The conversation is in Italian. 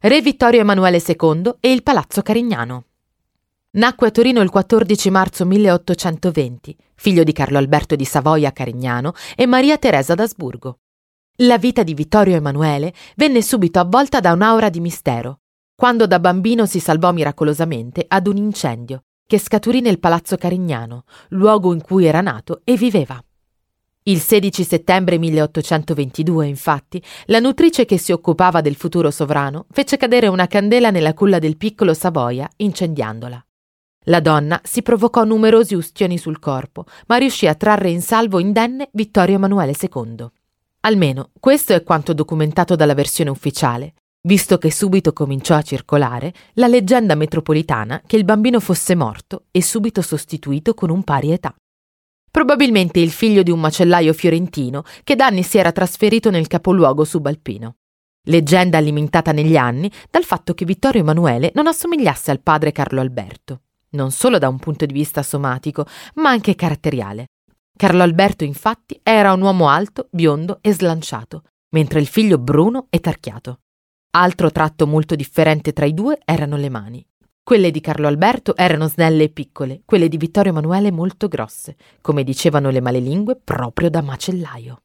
Re Vittorio Emanuele II e il Palazzo Carignano. Nacque a Torino il 14 marzo 1820, figlio di Carlo Alberto di Savoia Carignano e Maria Teresa d'Asburgo. La vita di Vittorio Emanuele venne subito avvolta da un'aura di mistero, quando da bambino si salvò miracolosamente ad un incendio che scaturì nel Palazzo Carignano, luogo in cui era nato e viveva. Il 16 settembre 1822, infatti, la nutrice che si occupava del futuro sovrano fece cadere una candela nella culla del piccolo Savoia, incendiandola. La donna si provocò numerosi ustioni sul corpo, ma riuscì a trarre in salvo indenne Vittorio Emanuele II. Almeno questo è quanto documentato dalla versione ufficiale, visto che subito cominciò a circolare la leggenda metropolitana che il bambino fosse morto e subito sostituito con un pari età. Probabilmente il figlio di un macellaio fiorentino che da anni si era trasferito nel capoluogo subalpino. Leggenda alimentata negli anni dal fatto che Vittorio Emanuele non assomigliasse al padre Carlo Alberto non solo da un punto di vista somatico, ma anche caratteriale. Carlo Alberto, infatti, era un uomo alto, biondo e slanciato, mentre il figlio bruno e tarchiato. Altro tratto molto differente tra i due erano le mani. Quelle di Carlo Alberto erano snelle e piccole, quelle di Vittorio Emanuele molto grosse, come dicevano le malelingue proprio da macellaio.